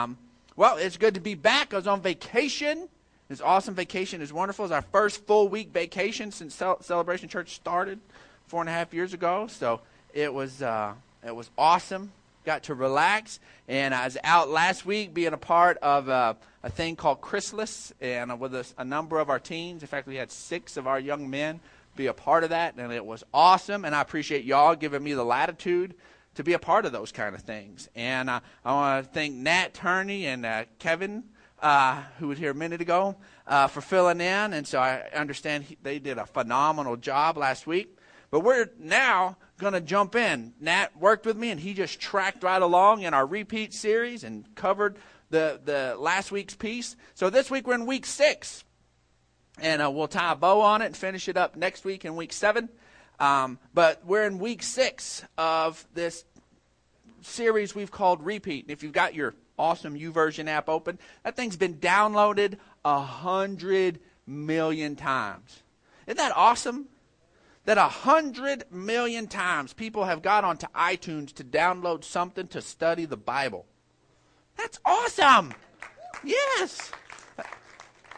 Um, well, it's good to be back. I was on vacation. It's awesome vacation. It's wonderful. It's our first full week vacation since Cel- Celebration Church started four and a half years ago. So it was uh, it was awesome. Got to relax, and I was out last week being a part of uh, a thing called Chrysalis, and with a, a number of our teens. In fact, we had six of our young men be a part of that, and it was awesome. And I appreciate y'all giving me the latitude to be a part of those kind of things. And uh, I want to thank Nat Turney and uh, Kevin, uh, who was here a minute ago, uh, for filling in. And so I understand he, they did a phenomenal job last week. But we're now going to jump in. Nat worked with me, and he just tracked right along in our repeat series and covered the, the last week's piece. So this week we're in week six. And uh, we'll tie a bow on it and finish it up next week in week seven. Um, but we're in week six of this series we've called Repeat. And if you've got your awesome YouVersion app open, that thing's been downloaded a hundred million times. Isn't that awesome? That a hundred million times people have got onto iTunes to download something to study the Bible. That's awesome. Yes.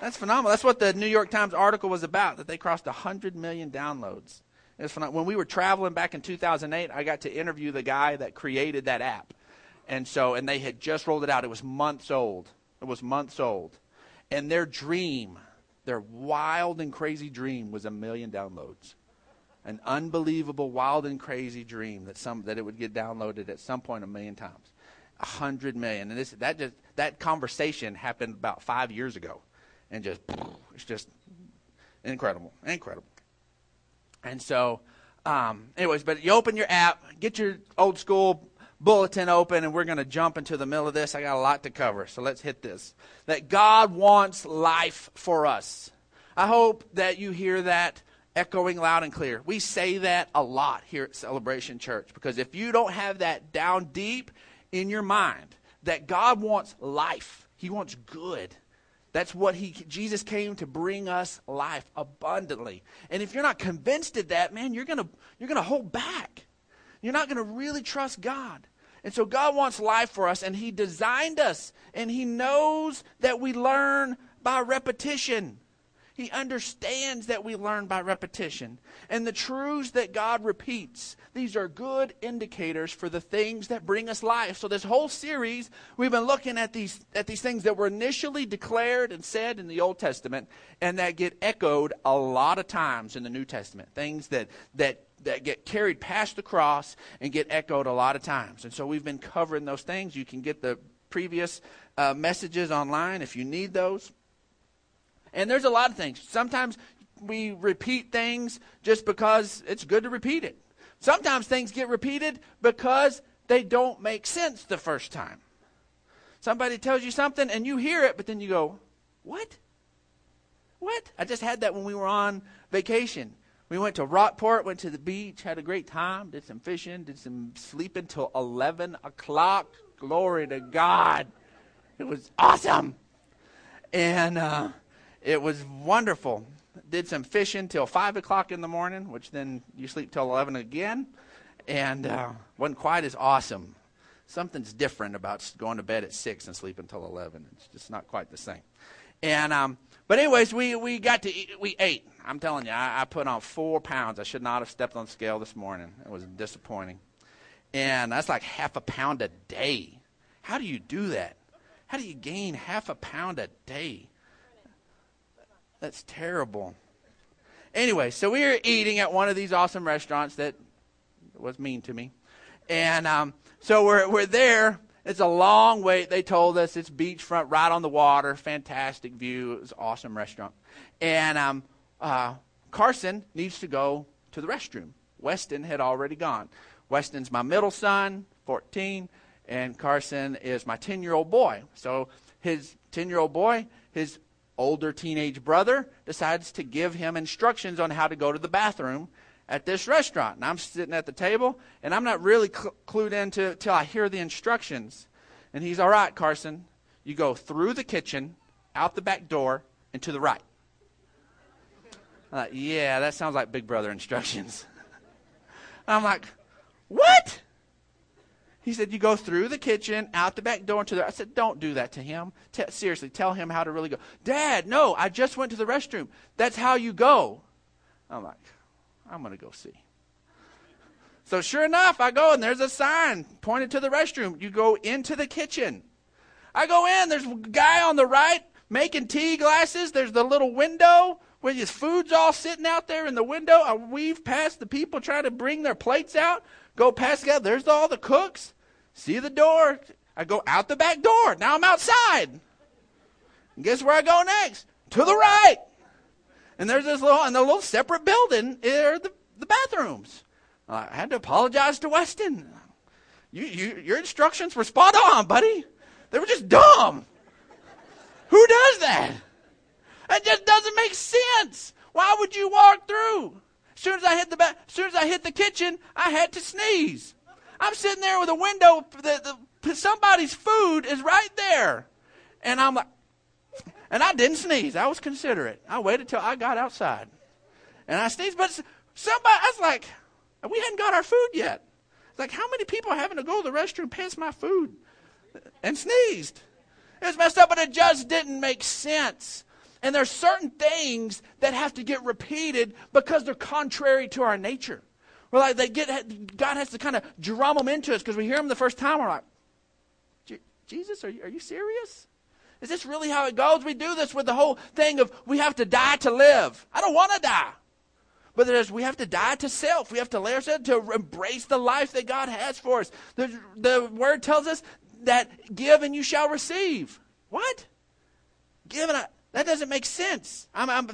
That's phenomenal. That's what the New York Times article was about, that they crossed 100 million downloads. When we were traveling back in 2008, I got to interview the guy that created that app. And so, and they had just rolled it out. It was months old. It was months old. And their dream, their wild and crazy dream was a million downloads. An unbelievable, wild and crazy dream that some that it would get downloaded at some point a million times. A hundred million. And this that just that conversation happened about five years ago. And just it's just incredible. Incredible. And so, um, anyways, but you open your app, get your old school bulletin open, and we're going to jump into the middle of this. I got a lot to cover, so let's hit this. That God wants life for us. I hope that you hear that echoing loud and clear. We say that a lot here at Celebration Church because if you don't have that down deep in your mind, that God wants life, He wants good. That's what he Jesus came to bring us life abundantly. And if you're not convinced of that, man, you're going to you're going to hold back. You're not going to really trust God. And so God wants life for us and he designed us and he knows that we learn by repetition. He understands that we learn by repetition. And the truths that God repeats, these are good indicators for the things that bring us life. So this whole series, we've been looking at these at these things that were initially declared and said in the Old Testament and that get echoed a lot of times in the New Testament. Things that that that get carried past the cross and get echoed a lot of times. And so we've been covering those things. You can get the previous uh, messages online if you need those. And there's a lot of things. Sometimes we repeat things just because it's good to repeat it. Sometimes things get repeated because they don't make sense the first time. Somebody tells you something and you hear it, but then you go, What? What? I just had that when we were on vacation. We went to Rockport, went to the beach, had a great time, did some fishing, did some sleeping till 11 o'clock. Glory to God. It was awesome. And, uh, it was wonderful. Did some fishing till 5 o'clock in the morning, which then you sleep till 11 again. And uh, wasn't quite as awesome. Something's different about going to bed at 6 and sleeping till 11. It's just not quite the same. And, um, but anyways, we, we got to eat, we ate. I'm telling you, I, I put on four pounds. I should not have stepped on the scale this morning. It was disappointing. And that's like half a pound a day. How do you do that? How do you gain half a pound a day? That's terrible. Anyway, so we were eating at one of these awesome restaurants that was mean to me. And um, so we're, we're there. It's a long wait. They told us it's beachfront, right on the water, fantastic view. It was an awesome restaurant. And um, uh, Carson needs to go to the restroom. Weston had already gone. Weston's my middle son, 14, and Carson is my 10 year old boy. So his 10 year old boy, his older teenage brother decides to give him instructions on how to go to the bathroom at this restaurant. And I'm sitting at the table, and I'm not really cl- clued into until I hear the instructions. And he's, all right, Carson, you go through the kitchen, out the back door, and to the right. I'm like, yeah, that sounds like Big Brother instructions. I'm like, what? He said, You go through the kitchen, out the back door, into the. I said, Don't do that to him. T- seriously, tell him how to really go. Dad, no, I just went to the restroom. That's how you go. I'm like, I'm going to go see. So sure enough, I go and there's a sign pointed to the restroom. You go into the kitchen. I go in, there's a guy on the right making tea glasses. There's the little window where his food's all sitting out there in the window. I weave past the people trying to bring their plates out. Go past the guy. There's all the cooks. See the door. I go out the back door. Now I'm outside. And guess where I go next? To the right. And there's this little, and the little separate building, are the, the bathrooms. Uh, I had to apologize to Weston. You, you, your instructions were spot on, buddy. They were just dumb. Who does that? It just doesn't make sense. Why would you walk through? As soon as I hit the as soon as I hit the kitchen, I had to sneeze. I'm sitting there with a window. The, the, somebody's food is right there, and I'm like, and I didn't sneeze. I was considerate. I waited till I got outside, and I sneezed. But somebody, I was like, we hadn't got our food yet. It's like, how many people are having to go to the restroom past my food and sneezed? It was messed up, but it just didn't make sense. And there's certain things that have to get repeated because they're contrary to our nature. We're like, they get, God has to kind of drum them into us because we hear them the first time. We're like, Jesus, are you, are you serious? Is this really how it goes? We do this with the whole thing of we have to die to live. I don't want to die. But there's, we have to die to self. We have to lay ourselves to embrace the life that God has for us. The, the word tells us that give and you shall receive. What? Give and I, that doesn't make sense. I'm, I'm,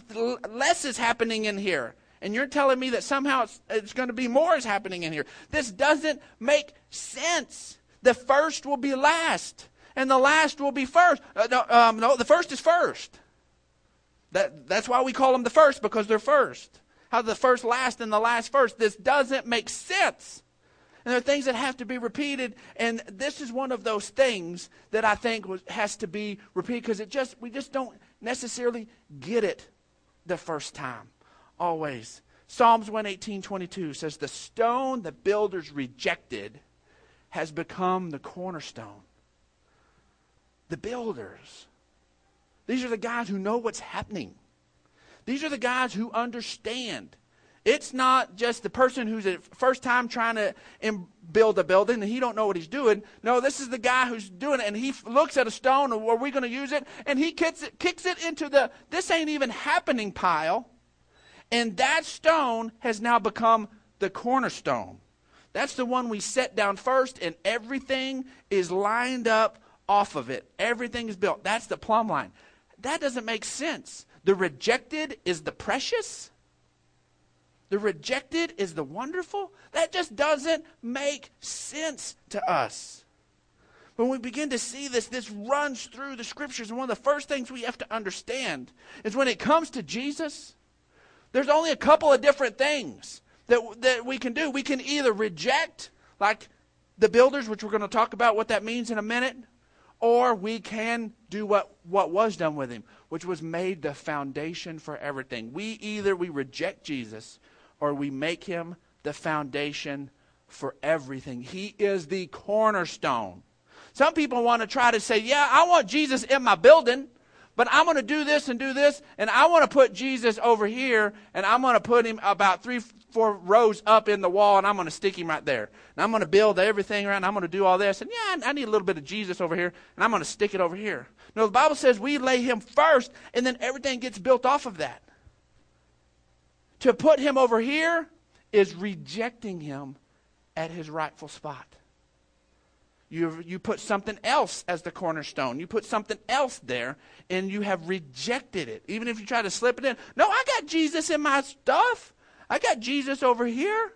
less is happening in here. And you're telling me that somehow it's, it's going to be more is happening in here. This doesn't make sense. The first will be last, and the last will be first. Uh, no, um, no, the first is first. That, that's why we call them the first, because they're first. How the first last and the last first. This doesn't make sense. And there are things that have to be repeated, and this is one of those things that I think was, has to be repeated because it just we just don't necessarily get it the first time. Always. Psalms 118, 22 says, The stone the builders rejected has become the cornerstone. The builders. These are the guys who know what's happening. These are the guys who understand. It's not just the person who's the first time trying to build a building and he don't know what he's doing. No, this is the guy who's doing it and he looks at a stone are we going to use it? And he kicks it, kicks it into the this ain't even happening pile. And that stone has now become the cornerstone. That's the one we set down first and everything is lined up off of it. Everything is built. That's the plumb line. That doesn't make sense. The rejected is the precious. The rejected is the wonderful. That just doesn't make sense to us. When we begin to see this, this runs through the scriptures. And one of the first things we have to understand is when it comes to Jesus, there's only a couple of different things that, that we can do. We can either reject, like the builders, which we're going to talk about what that means in a minute, or we can do what, what was done with him, which was made the foundation for everything. We either we reject Jesus or we make him the foundation for everything. He is the cornerstone. Some people want to try to say, Yeah, I want Jesus in my building, but I'm going to do this and do this, and I want to put Jesus over here, and I'm going to put him about three, four rows up in the wall, and I'm going to stick him right there. And I'm going to build everything around, I'm going to do all this, and yeah, I need a little bit of Jesus over here, and I'm going to stick it over here. No, the Bible says we lay him first, and then everything gets built off of that. To put him over here is rejecting him at his rightful spot. You, you put something else as the cornerstone. You put something else there, and you have rejected it. Even if you try to slip it in. No, I got Jesus in my stuff. I got Jesus over here.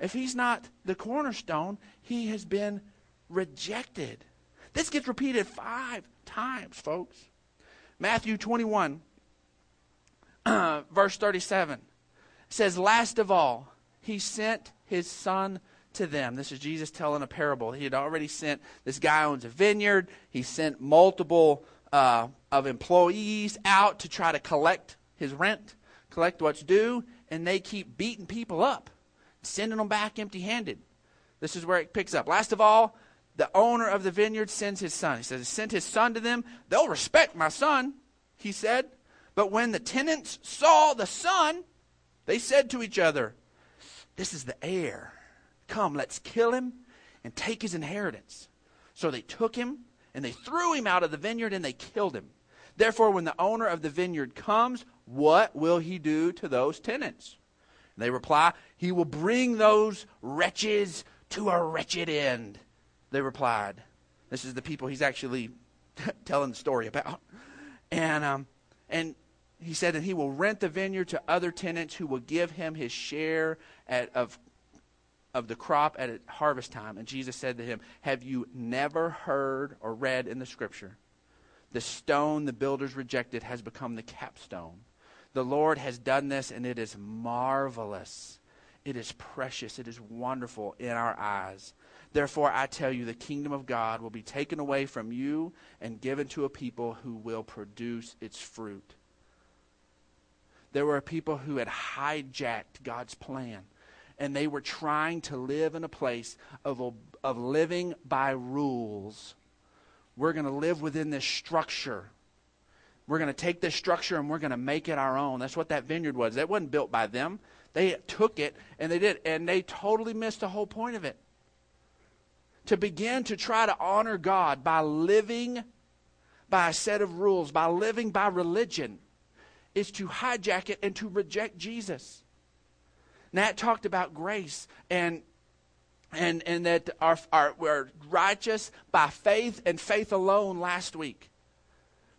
If he's not the cornerstone, he has been rejected. This gets repeated five times, folks. Matthew 21, uh, verse 37 says, Last of all, he sent his son to them. This is Jesus telling a parable. He had already sent, this guy owns a vineyard. He sent multiple uh, of employees out to try to collect his rent, collect what's due, and they keep beating people up, sending them back empty handed. This is where it picks up. Last of all, the owner of the vineyard sends his son. He says, He sent his son to them. They'll respect my son, he said. But when the tenants saw the son, they said to each other, This is the heir. Come, let's kill him and take his inheritance. So they took him and they threw him out of the vineyard and they killed him. Therefore, when the owner of the vineyard comes, what will he do to those tenants? And they reply, He will bring those wretches to a wretched end. They replied, This is the people he's actually telling the story about. And, um, and he said that he will rent the vineyard to other tenants who will give him his share at, of, of the crop at harvest time. And Jesus said to him, Have you never heard or read in the scripture? The stone the builders rejected has become the capstone. The Lord has done this, and it is marvelous. It is precious. It is wonderful in our eyes. Therefore, I tell you, the kingdom of God will be taken away from you and given to a people who will produce its fruit. There were people who had hijacked God's plan, and they were trying to live in a place of, of living by rules. We're going to live within this structure. We're going to take this structure and we're going to make it our own. That's what that vineyard was. That wasn't built by them. They took it and they did, and they totally missed the whole point of it to begin to try to honor God by living by a set of rules, by living by religion, is to hijack it and to reject Jesus. Nat talked about grace and and and that our, our, we're righteous by faith and faith alone last week.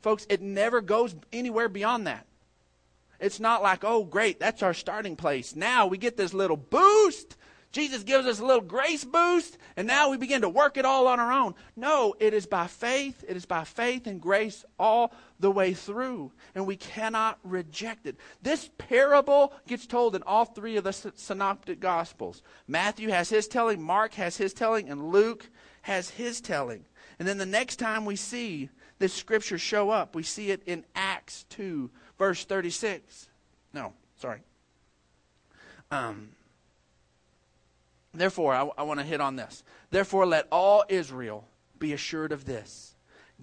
Folks, it never goes anywhere beyond that. It's not like, oh, great, that's our starting place. Now we get this little boost Jesus gives us a little grace boost, and now we begin to work it all on our own. No, it is by faith. It is by faith and grace all the way through, and we cannot reject it. This parable gets told in all three of the synoptic gospels. Matthew has his telling, Mark has his telling, and Luke has his telling. And then the next time we see this scripture show up, we see it in Acts 2, verse 36. No, sorry. Um, Therefore, I, I want to hit on this. Therefore, let all Israel be assured of this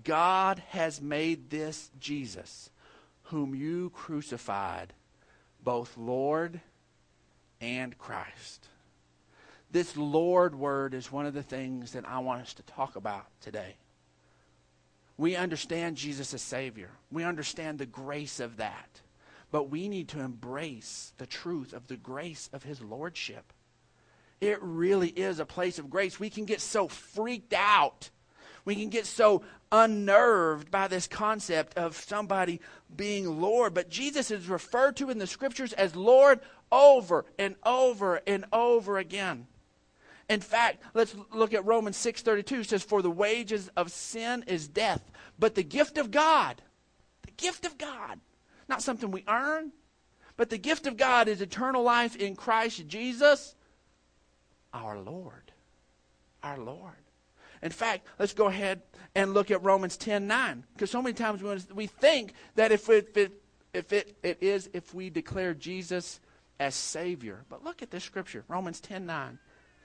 God has made this Jesus, whom you crucified, both Lord and Christ. This Lord word is one of the things that I want us to talk about today. We understand Jesus as Savior, we understand the grace of that. But we need to embrace the truth of the grace of His Lordship. It really is a place of grace. We can get so freaked out. We can get so unnerved by this concept of somebody being Lord. But Jesus is referred to in the scriptures as Lord over and over and over again. In fact, let's look at Romans 6:32 it says for the wages of sin is death, but the gift of God, the gift of God, not something we earn, but the gift of God is eternal life in Christ Jesus our Lord. Our Lord. In fact, let's go ahead and look at Romans 10 9. Because so many times we think that if it, if, it, if it, it is if we declare Jesus as Savior. But look at this scripture, Romans 10 9.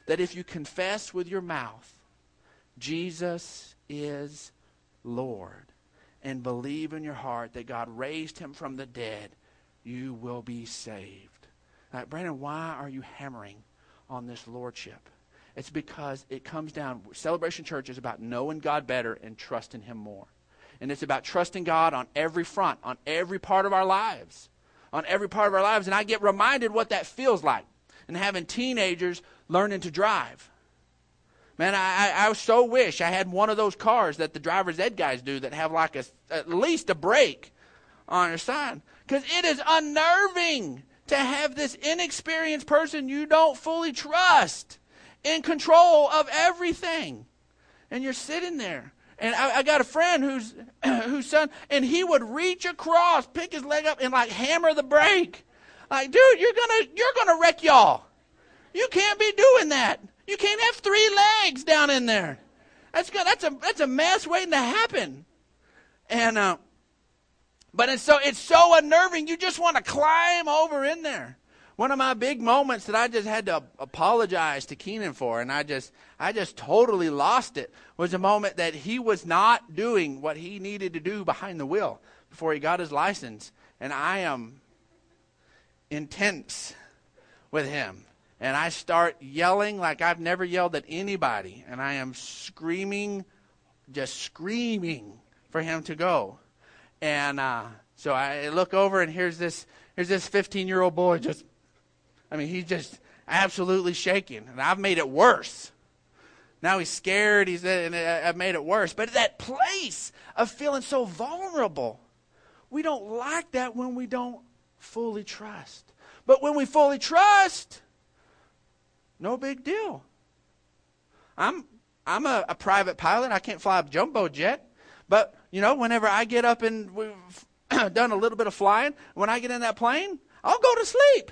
That if you confess with your mouth, Jesus is Lord, and believe in your heart that God raised him from the dead, you will be saved. Now, Brandon, why are you hammering on this lordship. It's because it comes down, Celebration Church is about knowing God better and trusting Him more. And it's about trusting God on every front, on every part of our lives. On every part of our lives. And I get reminded what that feels like. And having teenagers learning to drive. Man, I, I, I so wish I had one of those cars that the driver's ed guys do that have like a, at least a brake on their side. Because it is unnerving to have this inexperienced person you don't fully trust in control of everything. And you're sitting there. And I, I, got a friend who's whose son, and he would reach across, pick his leg up, and like hammer the brake. Like, dude, you're gonna you're gonna wreck y'all. You can't be doing that. You can't have three legs down in there. That's. That's a that's a mess waiting to happen. And uh, but it's so it's so unnerving. You just want to climb over in there. one of my big moments that I just had to apologize to Keenan for, and I just, I just totally lost it, was a moment that he was not doing what he needed to do behind the wheel before he got his license. And I am intense with him. And I start yelling like I've never yelled at anybody. And I am screaming, just screaming for him to go. And uh, so I look over and here's this here's this 15 year old boy just, I mean, he's just absolutely shaking. And I've made it worse. Now he's scared. He's and I've made it worse. But that place of feeling so vulnerable, we don't like that when we don't fully trust. But when we fully trust, no big deal. I'm I'm a, a private pilot. I can't fly a jumbo jet, but you know, whenever I get up and we've done a little bit of flying, when I get in that plane, I'll go to sleep.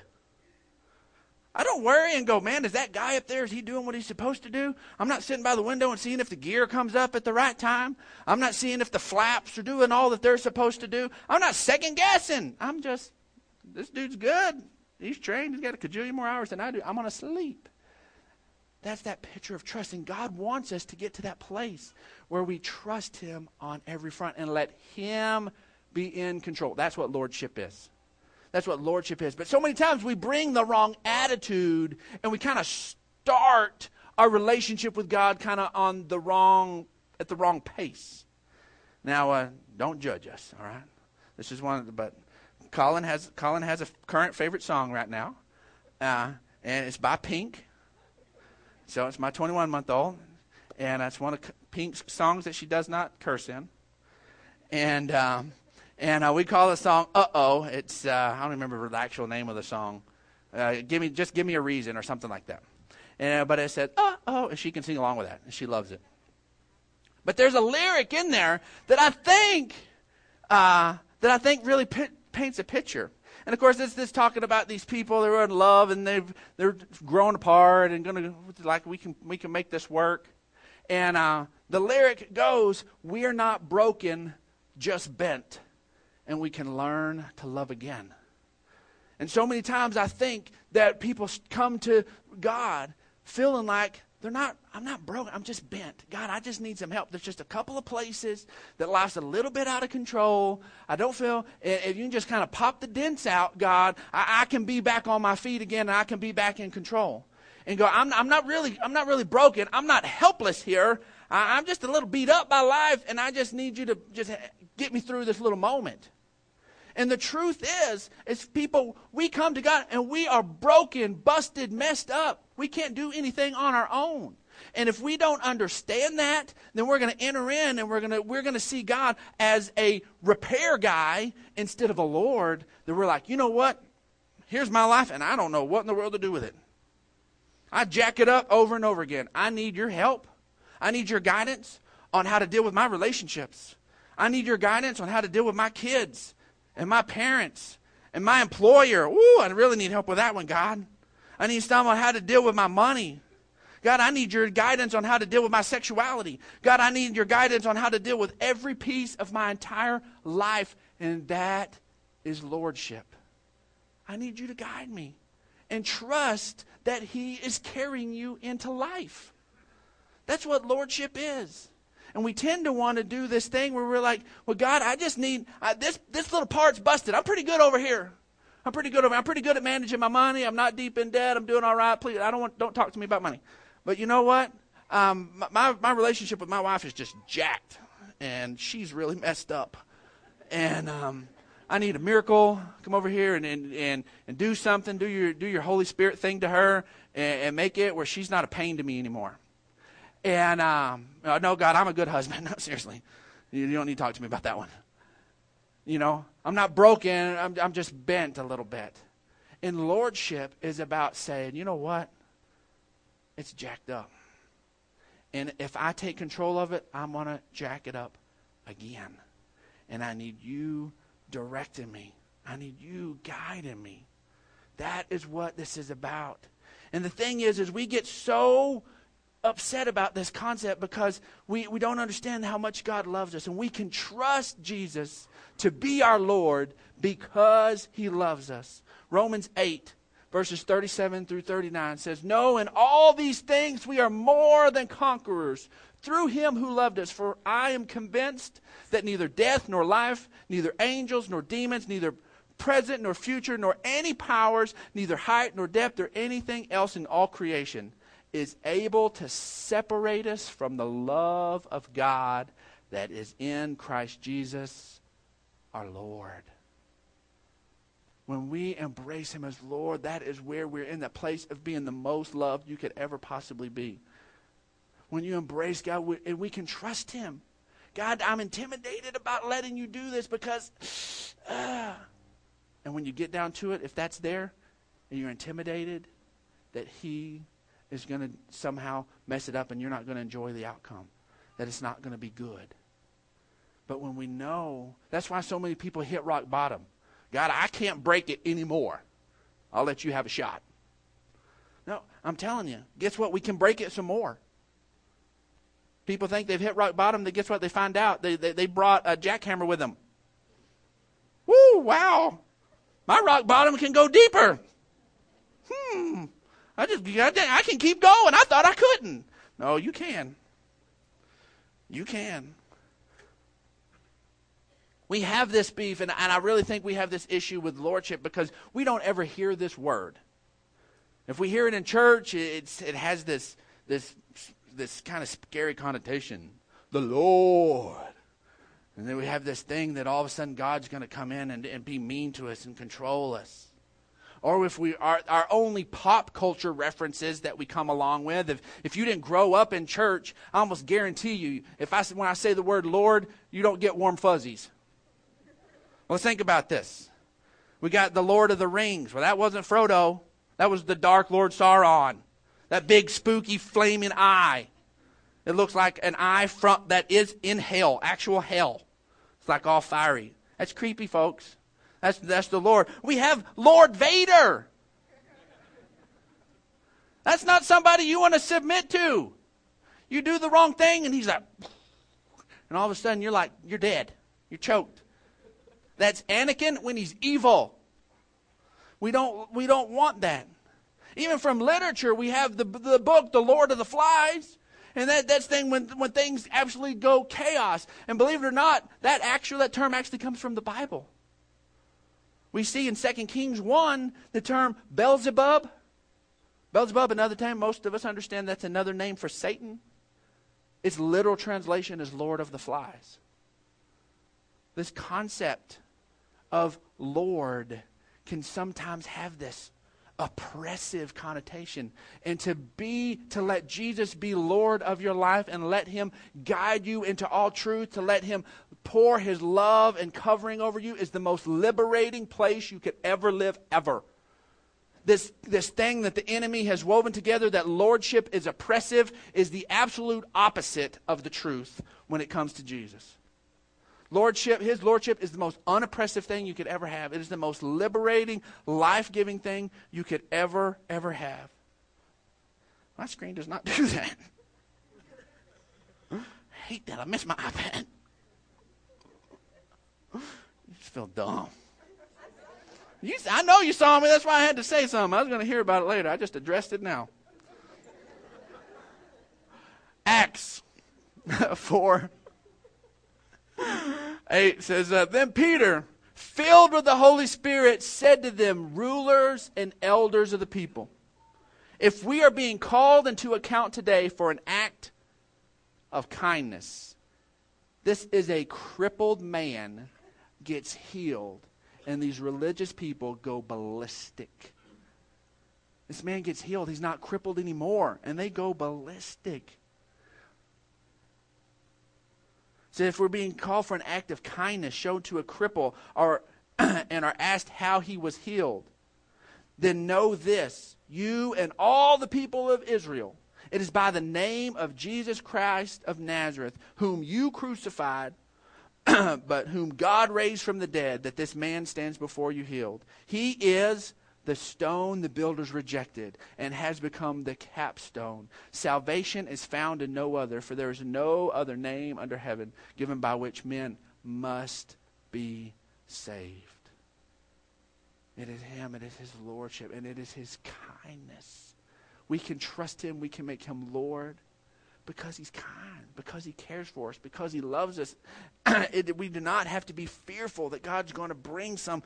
I don't worry and go, man, is that guy up there, is he doing what he's supposed to do? I'm not sitting by the window and seeing if the gear comes up at the right time. I'm not seeing if the flaps are doing all that they're supposed to do. I'm not second guessing. I'm just, this dude's good. He's trained. He's got a cajillion more hours than I do. I'm going to sleep. That's that picture of trust. And God wants us to get to that place where we trust Him on every front and let Him be in control. That's what lordship is. That's what lordship is. But so many times we bring the wrong attitude and we kind of start our relationship with God kind of on the wrong at the wrong pace. Now, uh, don't judge us, all right? This is one of the, but Colin has Colin has a current favorite song right now, uh, and it's by Pink. So it's my 21 month old, and that's one of Pink's songs that she does not curse in. And um, and uh, we call the song "Uh Oh." It's uh, I don't remember the actual name of the song. Uh, give me just give me a reason or something like that. And, but it said "Uh Oh," and she can sing along with that, and she loves it. But there's a lyric in there that I think uh, that I think really p- paints a picture. And of course, it's this talking about these people that are in love and they've they're grown apart and gonna like we can we can make this work. And uh, the lyric goes, "We are not broken, just bent, and we can learn to love again." And so many times I think that people come to God feeling like they're not, I'm not broken. I'm just bent. God, I just need some help. There's just a couple of places that life's a little bit out of control. I don't feel, if you can just kind of pop the dents out, God, I, I can be back on my feet again and I can be back in control. And go, I'm, I'm not really, I'm not really broken. I'm not helpless here. I, I'm just a little beat up by life and I just need you to just get me through this little moment. And the truth is, is people, we come to God and we are broken, busted, messed up. We can't do anything on our own. And if we don't understand that, then we're going to enter in and we're going to we're going to see God as a repair guy instead of a Lord. That we're like, you know what? Here's my life, and I don't know what in the world to do with it. I jack it up over and over again. I need your help. I need your guidance on how to deal with my relationships. I need your guidance on how to deal with my kids and my parents and my employer. Ooh, I really need help with that one, God. I need someone how to deal with my money. God, I need your guidance on how to deal with my sexuality. God, I need your guidance on how to deal with every piece of my entire life. And that is lordship. I need you to guide me and trust that He is carrying you into life. That's what lordship is. And we tend to want to do this thing where we're like, well, God, I just need, I, this, this little part's busted. I'm pretty good over here. I'm pretty good I'm pretty good at managing my money. I'm not deep in debt. I'm doing all right. Please, I don't want, don't talk to me about money. But you know what? Um, my, my relationship with my wife is just jacked. And she's really messed up. And, um, I need a miracle. Come over here and, and, and, and do something. Do your, do your Holy Spirit thing to her and, and make it where she's not a pain to me anymore. And um, no, God, I'm a good husband. No, seriously, you, you don't need to talk to me about that one. You know, I'm not broken. I'm, I'm just bent a little bit. And lordship is about saying, you know what? It's jacked up. And if I take control of it, I'm going to jack it up again. And I need you directing me. I need you guiding me. That is what this is about. And the thing is, is we get so upset about this concept because we, we don't understand how much God loves us. And we can trust Jesus to be our Lord because he loves us. Romans 8, verses 37 through 39 says, No, in all these things we are more than conquerors through him who loved us. For I am convinced that neither death nor life, neither angels nor demons, neither present nor future, nor any powers, neither height nor depth, or anything else in all creation is able to separate us from the love of God that is in Christ Jesus our Lord. When we embrace Him as Lord, that is where we're in that place of being the most loved you could ever possibly be. When you embrace God we, and we can trust Him. God, I'm intimidated about letting you do this because. Uh, and when you get down to it, if that's there and you're intimidated that He is going to somehow mess it up and you're not going to enjoy the outcome, that it's not going to be good. But when we know, that's why so many people hit rock bottom. God, I can't break it anymore. I'll let you have a shot. No, I'm telling you, guess what? We can break it some more. People think they've hit rock bottom. They guess what? They find out they, they, they brought a jackhammer with them. Woo! Wow! My rock bottom can go deeper. Hmm. I just I can keep going. I thought I couldn't. No, you can. You can we have this beef, and, and I really think we have this issue with lordship because we don't ever hear this word. If we hear it in church, it's, it has this, this, this kind of scary connotation. The Lord. And then we have this thing that all of a sudden God's going to come in and, and be mean to us and control us. Or if we are our only pop culture references that we come along with, if, if you didn't grow up in church, I almost guarantee you, if I when I say the word Lord, you don't get warm fuzzies. Well, think about this. We got the Lord of the Rings. Well, that wasn't Frodo. That was the Dark Lord Sauron. That big spooky flaming eye. It looks like an eye from that is in hell, actual hell. It's like all fiery. That's creepy, folks. That's that's the Lord. We have Lord Vader. That's not somebody you want to submit to. You do the wrong thing, and he's like, and all of a sudden you're like, you're dead. You're choked. That's Anakin when he's evil. We don't, we don't want that. Even from literature, we have the, the book, The Lord of the Flies. And that, that's thing when, when things absolutely go chaos. And believe it or not, that actual that term actually comes from the Bible. We see in 2 Kings 1 the term Beelzebub. Beelzebub, another time, most of us understand that's another name for Satan. Its literal translation is Lord of the Flies. This concept of Lord can sometimes have this oppressive connotation and to be to let Jesus be Lord of your life and let him guide you into all truth to let him pour his love and covering over you is the most liberating place you could ever live ever this this thing that the enemy has woven together that lordship is oppressive is the absolute opposite of the truth when it comes to Jesus Lordship, his lordship is the most unoppressive thing you could ever have. It is the most liberating, life giving thing you could ever, ever have. My screen does not do that. I hate that. I miss my iPad. You just feel dumb. You, I know you saw me. That's why I had to say something. I was going to hear about it later. I just addressed it now. Acts 4 8 says, uh, Then Peter, filled with the Holy Spirit, said to them, Rulers and elders of the people, if we are being called into account today for an act of kindness, this is a crippled man gets healed, and these religious people go ballistic. This man gets healed. He's not crippled anymore, and they go ballistic. So if we're being called for an act of kindness shown to a cripple or and are asked how he was healed, then know this, you and all the people of Israel, it is by the name of Jesus Christ of Nazareth, whom you crucified, but whom God raised from the dead, that this man stands before you healed. He is the stone the builders rejected and has become the capstone. Salvation is found in no other, for there is no other name under heaven given by which men must be saved. It is Him. It is His Lordship. And it is His kindness. We can trust Him. We can make Him Lord because He's kind, because He cares for us, because He loves us. it, we do not have to be fearful that God's going to bring some,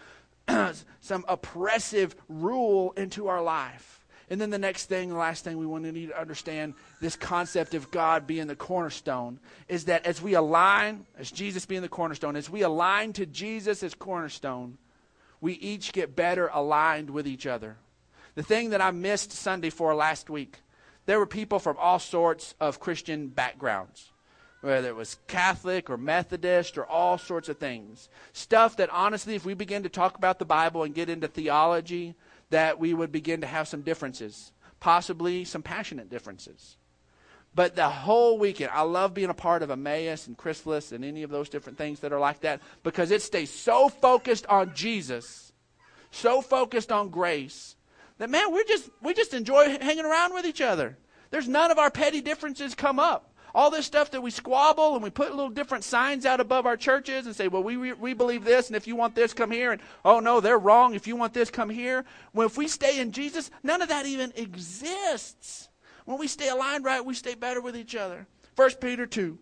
some oppressive rule into our life. And then the next thing, the last thing we want to need to understand this concept of God being the cornerstone is that as we align, as Jesus being the cornerstone, as we align to Jesus as cornerstone, we each get better aligned with each other. The thing that I missed Sunday for last week, there were people from all sorts of Christian backgrounds, whether it was Catholic or Methodist or all sorts of things. Stuff that honestly, if we begin to talk about the Bible and get into theology, that we would begin to have some differences, possibly some passionate differences. But the whole weekend, I love being a part of Emmaus and Chrysalis and any of those different things that are like that because it stays so focused on Jesus, so focused on grace, that man, we just we just enjoy hanging around with each other. There's none of our petty differences come up. All this stuff that we squabble and we put little different signs out above our churches and say, well, we, we believe this, and if you want this, come here. And oh, no, they're wrong. If you want this, come here. Well, if we stay in Jesus, none of that even exists. When we stay aligned right, we stay better with each other. 1 Peter 2.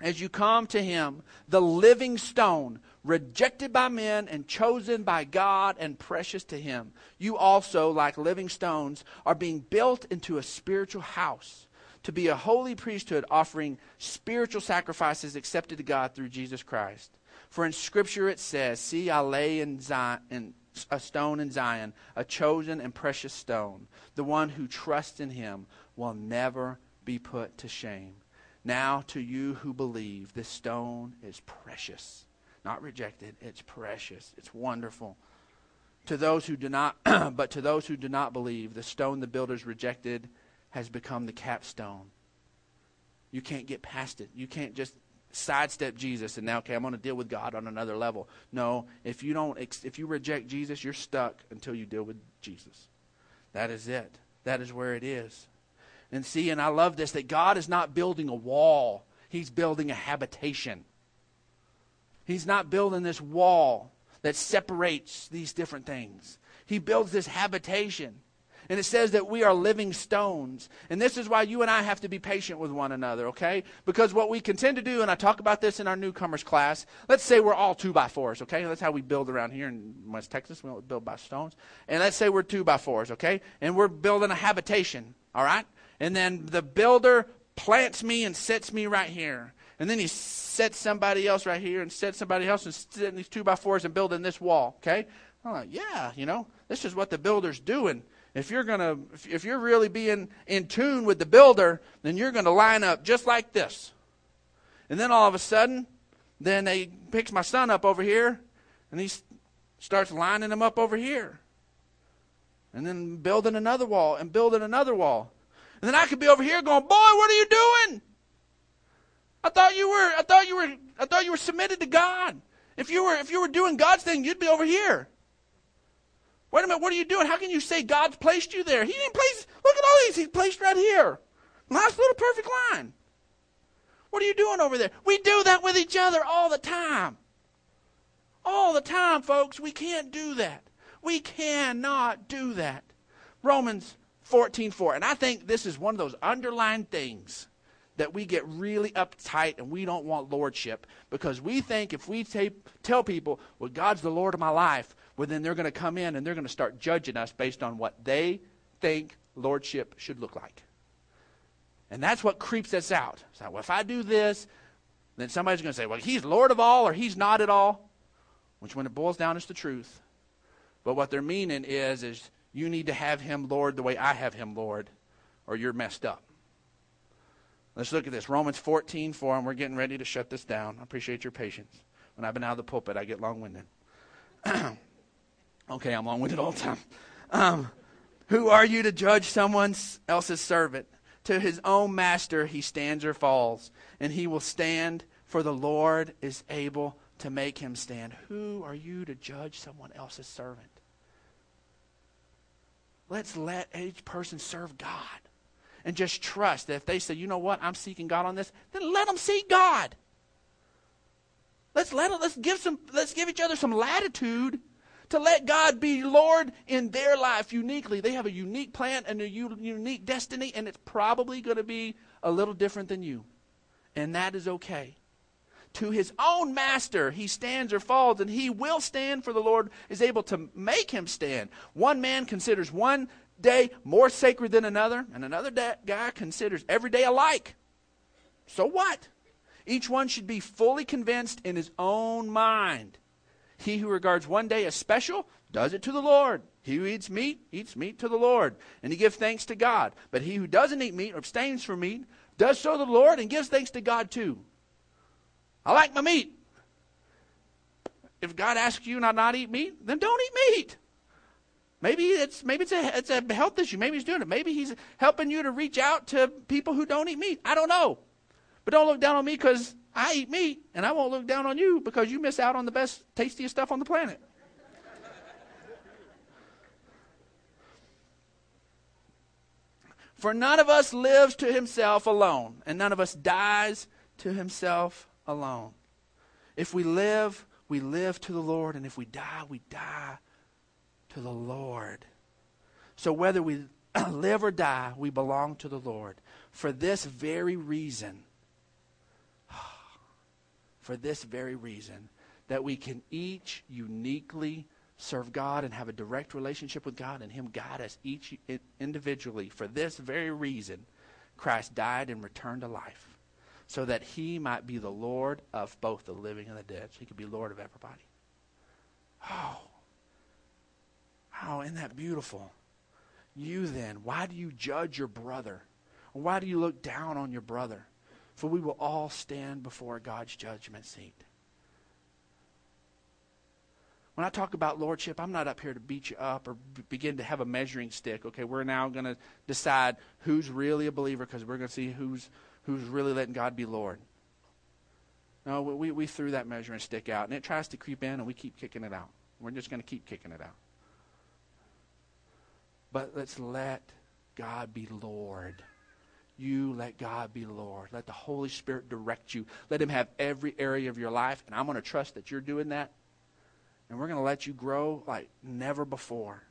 As you come to him, the living stone, rejected by men and chosen by God and precious to him, you also, like living stones, are being built into a spiritual house to be a holy priesthood offering spiritual sacrifices accepted to God through Jesus Christ. For in Scripture it says, See, I lay in, Zion, in a stone in Zion, a chosen and precious stone. The one who trusts in him will never be put to shame. Now, to you who believe, this stone is precious. Not rejected, it's precious. It's wonderful. To those who do not, but to those who do not believe, the stone the builders rejected has become the capstone. You can't get past it. You can't just sidestep Jesus and now okay I'm going to deal with God on another level. No, if you don't if you reject Jesus, you're stuck until you deal with Jesus. That is it. That is where it is. And see, and I love this that God is not building a wall. He's building a habitation. He's not building this wall that separates these different things. He builds this habitation. And it says that we are living stones. And this is why you and I have to be patient with one another, okay? Because what we can tend to do, and I talk about this in our newcomers class, let's say we're all two by fours, okay? That's how we build around here in West Texas. We don't build by stones. And let's say we're two by fours, okay? And we're building a habitation, all right? And then the builder plants me and sets me right here. And then he sets somebody else right here and sets somebody else and sitting these two by fours and building this wall, okay? I'm like, yeah, you know, this is what the builder's doing. If you're going to if you're really being in tune with the builder then you're going to line up just like this. And then all of a sudden then he picks my son up over here and he starts lining them up over here. And then building another wall and building another wall. And then i could be over here going boy what are you doing i thought you were i thought you were i thought you were submitted to god if you were if you were doing god's thing you'd be over here Wait a minute, what are you doing? How can you say God's placed you there? He didn't place, look at all these. He's placed right here. Nice little perfect line. What are you doing over there? We do that with each other all the time. All the time, folks. We can't do that. We cannot do that. Romans 14 4. And I think this is one of those underlying things that we get really uptight and we don't want lordship because we think if we tell people, well, God's the Lord of my life, well, then they're going to come in and they're going to start judging us based on what they think lordship should look like. And that's what creeps us out. So, well, if I do this, then somebody's going to say, well, he's Lord of all or he's not at all, which when it boils down is the truth. But what they're meaning is, is you need to have him Lord the way I have him Lord, or you're messed up. Let's look at this. Romans 14, 4, and we're getting ready to shut this down. I appreciate your patience. When I've been out of the pulpit, I get long winded. Okay, I'm long winded all the time. Um, who are you to judge someone else's servant? To his own master he stands or falls, and he will stand, for the Lord is able to make him stand. Who are you to judge someone else's servant? Let's let each person serve God and just trust that if they say, you know what, I'm seeking God on this, then let them seek God. Let's let them, let's give some let's give each other some latitude to let God be Lord in their life uniquely. They have a unique plan and a u- unique destiny, and it's probably going to be a little different than you. And that is okay. To his own master, he stands or falls, and he will stand, for the Lord is able to make him stand. One man considers one day more sacred than another, and another da- guy considers every day alike. So what? Each one should be fully convinced in his own mind. He who regards one day as special does it to the Lord. He who eats meat eats meat to the Lord, and he gives thanks to God. But he who doesn't eat meat or abstains from meat does so to the Lord and gives thanks to God too. I like my meat. If God asks you not not eat meat, then don't eat meat. Maybe it's maybe it's a it's a health issue. Maybe he's doing it. Maybe he's helping you to reach out to people who don't eat meat. I don't know. But don't look down on me because I eat meat, and I won't look down on you because you miss out on the best, tastiest stuff on the planet. For none of us lives to himself alone, and none of us dies to himself alone. If we live, we live to the Lord, and if we die, we die to the Lord. So whether we live or die, we belong to the Lord. For this very reason, for this very reason, that we can each uniquely serve God and have a direct relationship with God and Him guide us each individually. For this very reason, Christ died and returned to life so that He might be the Lord of both the living and the dead. So He could be Lord of everybody. Oh, oh, isn't that beautiful? You then, why do you judge your brother? Why do you look down on your brother? For we will all stand before God's judgment seat. When I talk about lordship, I'm not up here to beat you up or b- begin to have a measuring stick. Okay, we're now going to decide who's really a believer because we're going to see who's who's really letting God be Lord. No, we, we threw that measuring stick out, and it tries to creep in, and we keep kicking it out. We're just going to keep kicking it out. But let's let God be Lord. You let God be Lord. Let the Holy Spirit direct you. Let Him have every area of your life, and I'm going to trust that you're doing that and we're going to let you grow like never before.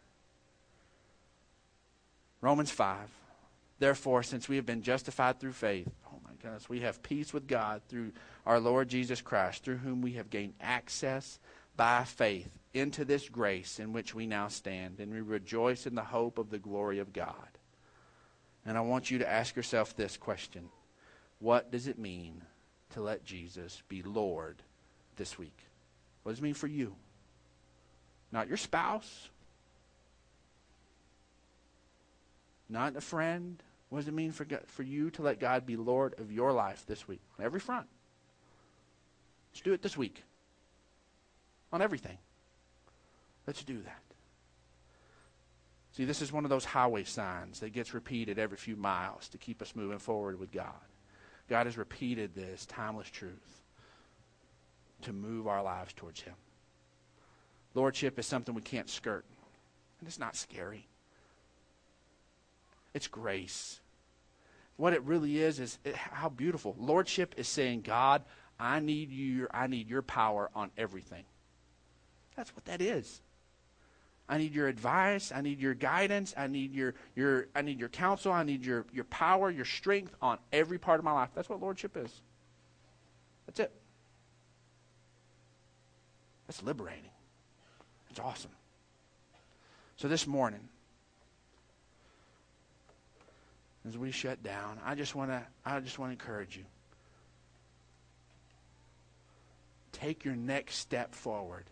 Romans 5. Therefore, since we have been justified through faith, oh my goodness, we have peace with God through our Lord Jesus Christ, through whom we have gained access by faith into this grace in which we now stand, and we rejoice in the hope of the glory of God. And I want you to ask yourself this question What does it mean to let Jesus be Lord this week? What does it mean for you? not your spouse, not a friend. What does it mean for, for you to let God be Lord of your life this week on every front? Let's do it this week on everything. Let's do that. See, this is one of those highway signs that gets repeated every few miles to keep us moving forward with God. God has repeated this timeless truth to move our lives towards Him. Lordship is something we can't skirt. And it's not scary. It's grace. What it really is is it, how beautiful. Lordship is saying, God, I need you. I need your power on everything. That's what that is. I need your advice. I need your guidance. I need your, your I need your counsel. I need your, your power, your strength on every part of my life. That's what lordship is. That's it. That's liberating. It's awesome. So this morning, as we shut down, I just want to I just want to encourage you. Take your next step forward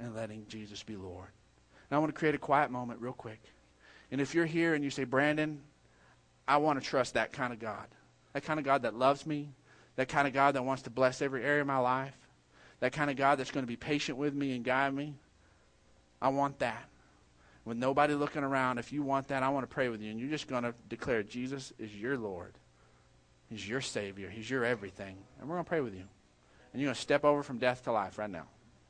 in letting Jesus be Lord. Now I want to create a quiet moment real quick. And if you're here and you say, Brandon, I want to trust that kind of God. That kind of God that loves me, that kind of God that wants to bless every area of my life, that kind of God that's going to be patient with me and guide me. I want that. With nobody looking around, if you want that, I want to pray with you. And you're just going to declare Jesus is your Lord. He's your Savior. He's your everything. And we're going to pray with you. And you're going to step over from death to life right now.